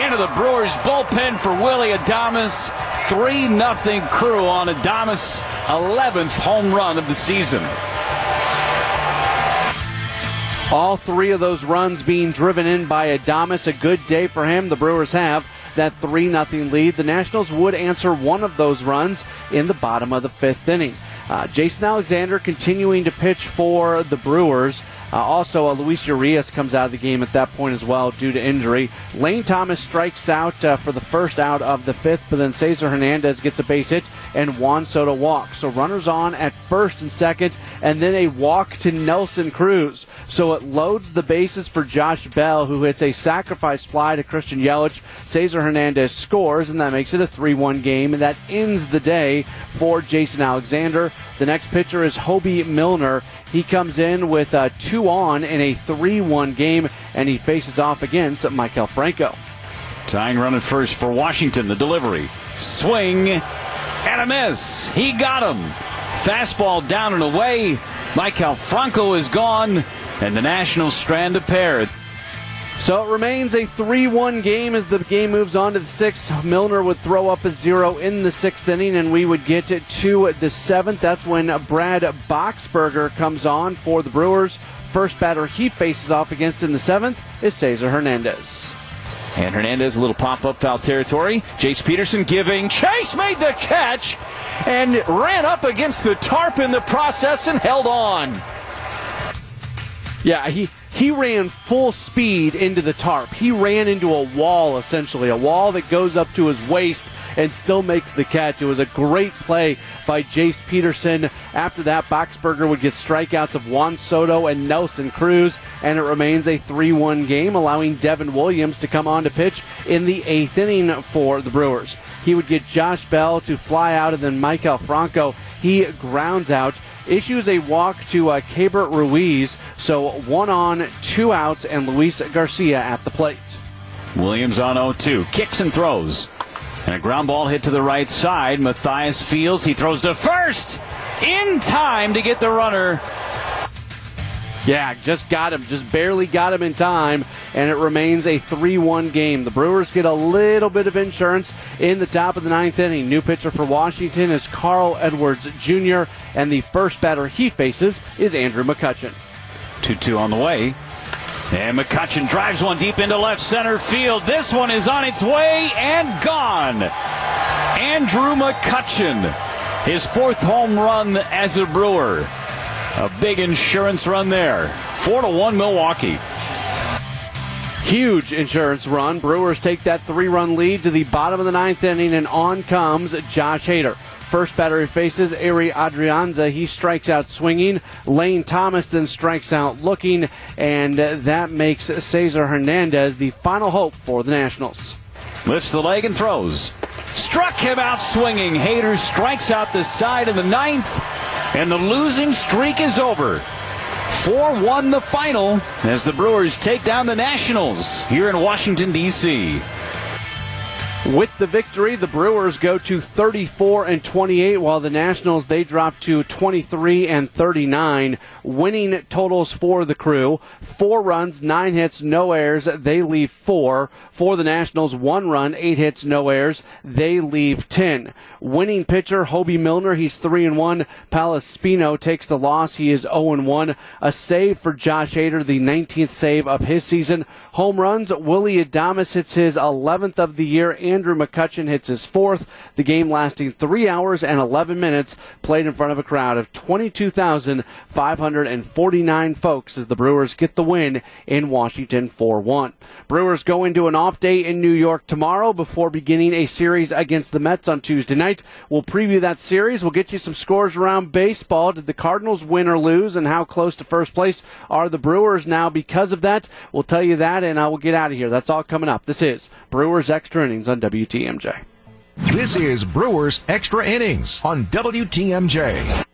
Into the Brewers bullpen for Willie Adames. 3 0 crew on Adames' 11th home run of the season. All three of those runs being driven in by Adames. A good day for him. The Brewers have that 3 0 lead. The Nationals would answer one of those runs in the bottom of the fifth inning. Uh, Jason Alexander continuing to pitch for the Brewers. Uh, also, uh, Luis Urias comes out of the game at that point as well due to injury. Lane Thomas strikes out uh, for the first out of the fifth, but then Cesar Hernandez gets a base hit and Juan Soto walks. So runners on at first and second, and then a walk to Nelson Cruz. So it loads the bases for Josh Bell, who hits a sacrifice fly to Christian Yelich. Cesar Hernandez scores, and that makes it a 3 1 game, and that ends the day for Jason Alexander. The next pitcher is Hoby Milner. He comes in with uh, two on in a 3 1 game, and he faces off against Maikel Franco. Tying run at first for Washington. The delivery. Swing and a miss. He got him. Fastball down and away. Maikel Franco is gone, and the Nationals strand a pair. So it remains a 3 1 game as the game moves on to the sixth. Milner would throw up a zero in the sixth inning, and we would get it to the seventh. That's when Brad Boxberger comes on for the Brewers. First batter he faces off against in the seventh is Cesar Hernandez. And Hernandez, a little pop up foul territory. Jace Peterson giving. Jace made the catch and ran up against the tarp in the process and held on. Yeah, he he ran full speed into the tarp. He ran into a wall, essentially, a wall that goes up to his waist and still makes the catch. It was a great play by Jace Peterson. After that, Boxberger would get strikeouts of Juan Soto and Nelson Cruz, and it remains a 3 1 game, allowing Devin Williams to come on to pitch in the eighth inning for the Brewers. He would get Josh Bell to fly out, and then Maikel Franco, he grounds out issues a walk to uh, Keibert Ruiz. So one on, two outs, and Luis Garcia at the plate. Williams on 0 2. Kicks and throws. And a ground ball hit to the right side. Mathias Fields. He throws to first in time to get the runner. Yeah, just got him. Just barely got him in time, and it remains a 3 1 game. The Brewers get a little bit of insurance in the top of the ninth inning. New pitcher for Washington is Carl Edwards Jr., and the first batter he faces is Andrew McCutchen. 2 2 on the way. And McCutchen drives one deep into left center field. This one is on its way and gone. Andrew McCutchen, his fourth home run as a Brewer. A big insurance run there. 4 to 1 Milwaukee. Huge insurance run. Brewers take that three run lead to the bottom of the ninth inning, and on comes Josh Hader. First batter he faces, Ehire Adrianza. He strikes out swinging. Lane Thomas then strikes out looking, and that makes Cesar Hernandez the final hope for the Nationals. Lifts the leg and throws. Struck him out swinging. Hader strikes out the side of the ninth, and the losing streak is over. 4 1 the final as the Brewers take down the Nationals here in Washington, D.C. With the victory, the Brewers go to 34 and 28, while the Nationals they drop to 23 and 39. Winning totals for the crew: four runs, nine hits, no errors. They leave four. For the Nationals, one run, eight hits, no errors. They leave ten. Winning pitcher Hoby Milner, he's three and one. Paolo Espino takes the loss. He is 0 and one. A save for Josh Hader, the 19th save of his season. Home runs: Willy Adames hits his 11th of the year Andrew McCutchen hits his fourth. The game lasting three hours and 11 minutes, played in front of a crowd of 22,549 folks as the Brewers get the win in Washington 4 1. Brewers go into an off day in New York tomorrow before beginning a series against the Mets on Tuesday night. We'll preview that series. We'll get you some scores around baseball. Did the Cardinals win or lose, and how close to first place are the Brewers now because of that? We'll tell you that, and I will get out of here. That's all coming up. This is Brewers Extra Innings on WTMJ. This is Brewers Extra Innings on WTMJ.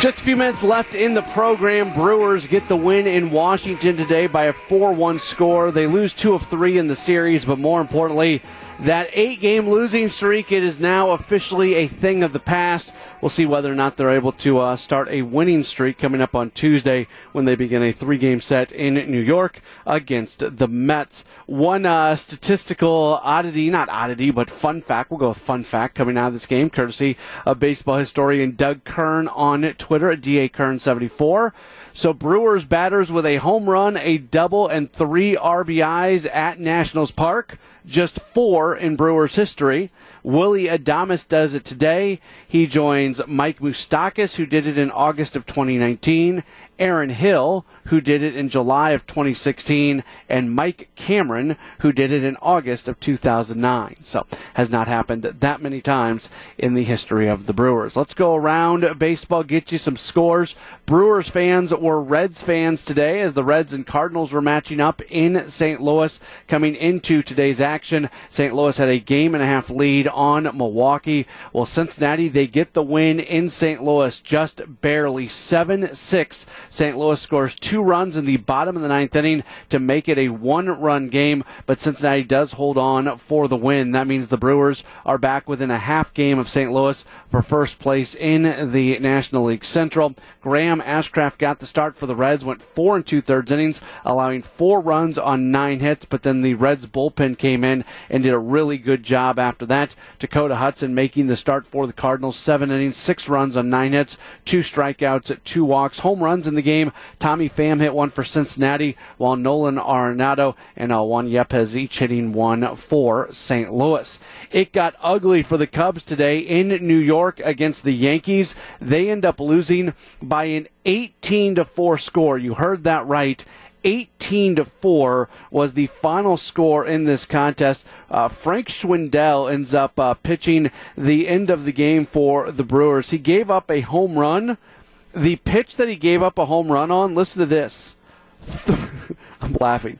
Just a few minutes left in the program. Brewers get the win in Washington today by a 4 1 score. They lose two of three in the series, but more importantly, that eight game losing streak, it is now officially a thing of the past. We'll see whether or not they're able to uh, start a winning streak coming up on Tuesday when they begin a three game set in New York against the Mets. One uh, statistical oddity, not oddity, but fun fact, we'll go with fun fact coming out of this game, courtesy of baseball historian Doug Kern on Twitter at DAKern74. So Brewers batters with a home run, a double, and three RBIs at Nationals Park just four in Brewers history. Willie Adames does it today. He joins Mike Moustakas, who did it in August of 2019, Aaron Hill, who did it in July of 2016, and Mike Cameron, who did it in August of 2009. So, has not happened that many times in the history of the Brewers. Let's go around baseball, get you some scores. Brewers fans or Reds fans today as the Reds and Cardinals were matching up in St. Louis coming into today's action. St. Louis had a game and a half lead on Milwaukee. Well, Cincinnati, they get the win in St. Louis just barely 7 6. St. Louis scores two runs in the bottom of the ninth inning to make it a one run game, but Cincinnati does hold on for the win. That means the Brewers are back within a half game of St. Louis for first place in the National League Central. Graham Ashcraft got the start for the Reds, went four and two thirds innings, allowing four runs on nine hits, but then the Reds bullpen came in and did a really good job after that. Dakota Hudson making the start for the Cardinals, seven innings, six runs on nine hits, two strikeouts, two walks, home runs in the game. Tommy Pham hit one for Cincinnati, while Nolan Arenado and Juan Yepez each hitting one for St. Louis. It got ugly for the Cubs today in New York against the Yankees. They end up losing by an 18 to 4 score. You heard that right. 18 to 4 was the final score in this contest. Uh, Frank Schwindel ends up uh, pitching the end of the game for the Brewers. He gave up a home run. The pitch that he gave up a home run on, listen to this. [LAUGHS] I'm laughing.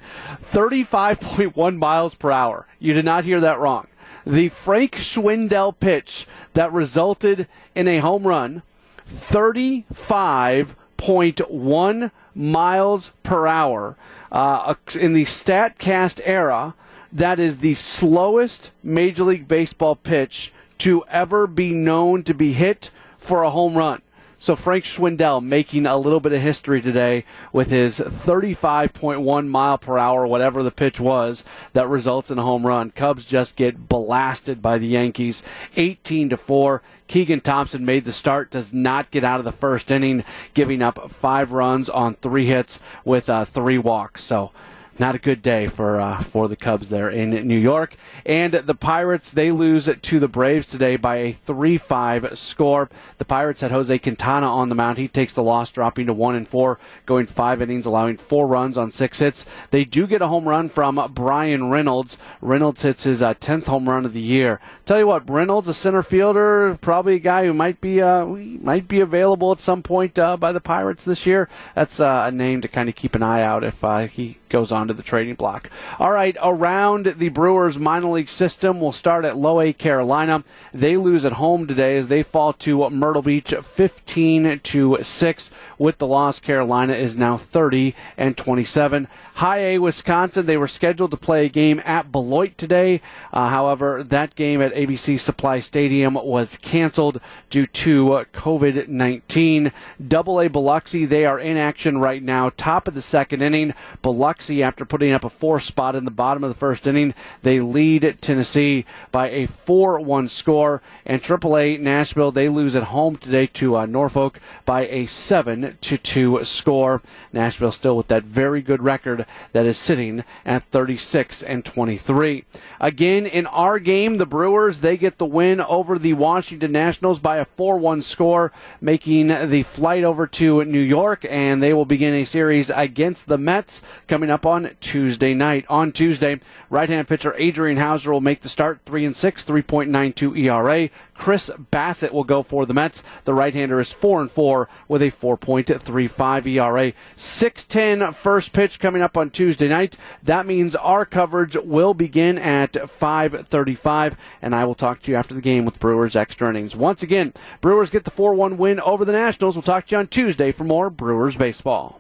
35.1 miles per hour. You did not hear that wrong. The Frank Schwindel pitch that resulted in a home run 35.1 miles per hour. Uh, in the StatCast era, that is the slowest Major League Baseball pitch to ever be known to be hit for a home run. So Frank Schwindel making a little bit of history today with his 35.1 mile per hour, whatever the pitch was, that results in a home run. Cubs just get blasted by the Yankees, 18 to four. Keegan Thompson made the start, does not get out of the first inning, giving up five runs on three hits with uh, three walks. So not a good day for uh, for the Cubs there in New York. And the Pirates they lose to the Braves today by a 3-5 score. The Pirates had Jose Quintana on the mound. He takes the loss, dropping to one and four, going five innings, allowing four runs on six hits. They do get a home run from Bryan Reynolds. Reynolds hits his uh, 10th home run of the year. Tell you what, Reynolds, a center fielder, probably a guy who might be uh, might be available at some point uh, by the Pirates this year. That's uh, a name to kind of keep an eye out if uh, he goes on to the trading block. All right, around the Brewers minor league system, we'll start at Low A, Carolina. They lose at home today as they fall to Myrtle Beach 15 to 6. With the loss, Carolina is now 30 and 27. High A, Wisconsin, they were scheduled to play a game at Beloit today. Uh, however, that game at ABC Supply Stadium was canceled due to COVID 19. Double A Biloxi, they are in action right now, top of the second inning. Biloxi, after putting up a four spot in the bottom of the first inning, they lead Tennessee by a 4 1 score. And AAA Nashville, they lose at home today to uh, Norfolk by a 7 2 score. Nashville still with that very good record that is sitting at 36 and 23. Again, in our game, the Brewers, they get the win over the Washington Nationals by a 4 1 score, making the flight over to New York, and they will begin a series against the Mets coming up on Tuesday night. On Tuesday, right hand pitcher Adrian Houser will make the start 3 and 6, 3.92 ERA. Chris Bassitt will go for the Mets. The right-hander is 4 and 4 with a 4.35 ERA. 6:10 first pitch coming up on Tuesday night. That means our coverage will begin at 5:35 and I will talk to you after the game with Brewers extra innings. Once again, Brewers get the 4-1 win over the Nationals. We'll talk to you on Tuesday for more Brewers baseball.